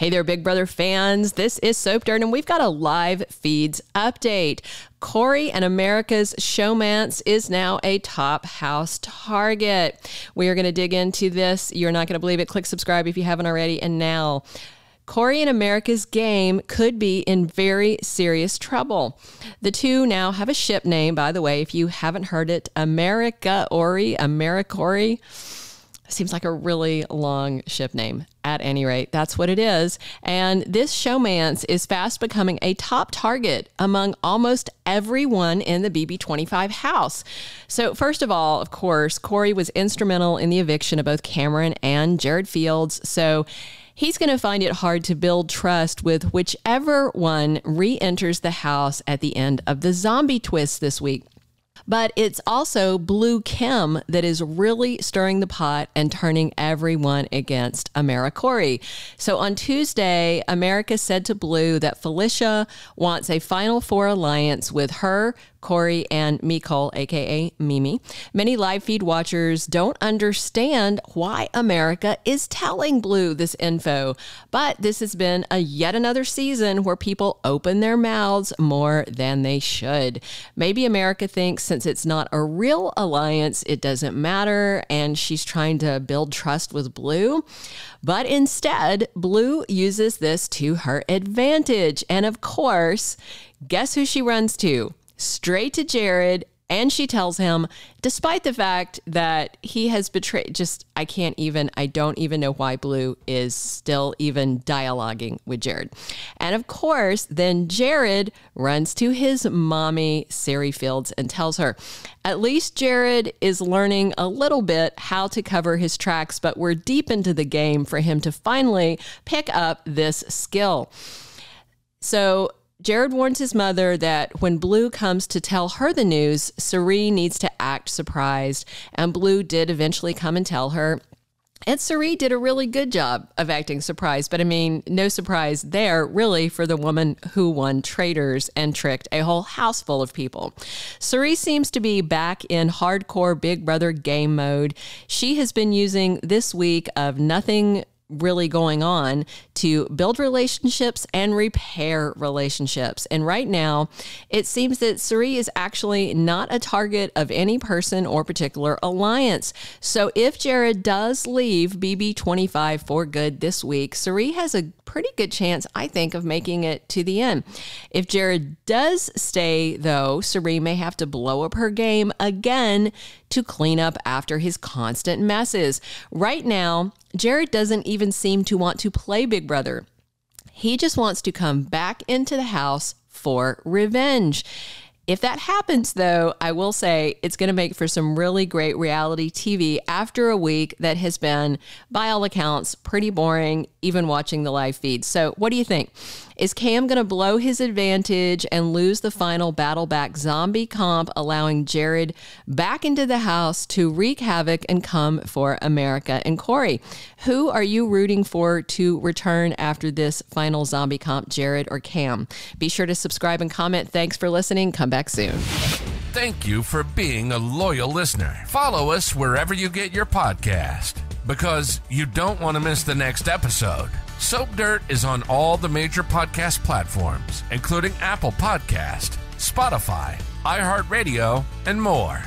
Hey there, Big Brother fans. This is Soap Dirt, and we've got a live feeds update. Cory and America's Showmance is now a top house target. We are going to dig into this. You're not going to believe it. Click subscribe if you haven't already. And now, Cory and America's game could be in very serious trouble. The two now have a ship name, by the way, if you haven't heard it America Ori, Americory. Seems like a really long ship name. At any rate, that's what it is. And this showmance is fast becoming a top target among almost everyone in the BB25 house. So, first of all, of course, Cory was instrumental in the eviction of both Cameron and Jared Fields. So, he's going to find it hard to build trust with whichever one re enters the house at the end of the zombie twist this week. But it's also Blue Kim that is really stirring the pot and turning everyone against Americory. So on Tuesday, America said to Blue that Felicia wants a Final Four alliance with her, Cory, and Mecole, aka Meme. Many live feed watchers don't understand why America is telling Blue this info, but this has been a yet another season where people open their mouths more than they should. Maybe America thinks since it's not a real alliance, it doesn't matter, and she's trying to build trust with Blue. But instead, Blue uses this to her advantage. And of course, guess who she runs to? Straight to Jared and she tells him, despite the fact that he has betrayed, just, I can't even, I don't even know why Blue is still even dialoguing with Jared. And of course, then Jared runs to his mommy, Cirie Fields, and tells her, at least Jared is learning a little bit how to cover his tracks, but we're deep into the game for him to finally pick up this skill. So Jared warns his mother that when Blue comes to tell her the news, Cirie needs to act surprised. And Blue did eventually come and tell her. And Cirie did a really good job of acting surprised, but I mean, no surprise there, really, for the woman who won traitors and tricked a whole house full of people. Cirie seems to be back in hardcore Big Brother game mode. She has been using this week of nothing really going on to build relationships and repair relationships. And right now, it seems that Cirie is actually not a target of any person or particular alliance. So if Jared does leave BB25 for good this week, Cirie has a pretty good chance, I think, of making it to the end. If Jared does stay, though, Cirie may have to blow up her game again to clean up after his constant messes. Right now, Jared doesn't even seem to want to play Big Brother. He just wants to come back into the house for revenge. If that happens, though, I will say it's going to make for some really great reality TV after a week that has been, by all accounts, pretty boring, even watching the live feed. So, what do you think? Is Cam going to blow his advantage and lose the final battle back zombie comp, allowing Jared back into the house to wreak havoc and come for America and Cory, Who are you rooting for to return after this final zombie comp, Jared or Cam? Be sure to subscribe and comment. Thanks for listening. Come back soon. Thank you for being a loyal listener. Follow us wherever you get your podcast because you don't want to miss the next episode. Soap Dirt is on all the major podcast platforms, including Apple Podcast, Spotify, iHeartRadio, and more.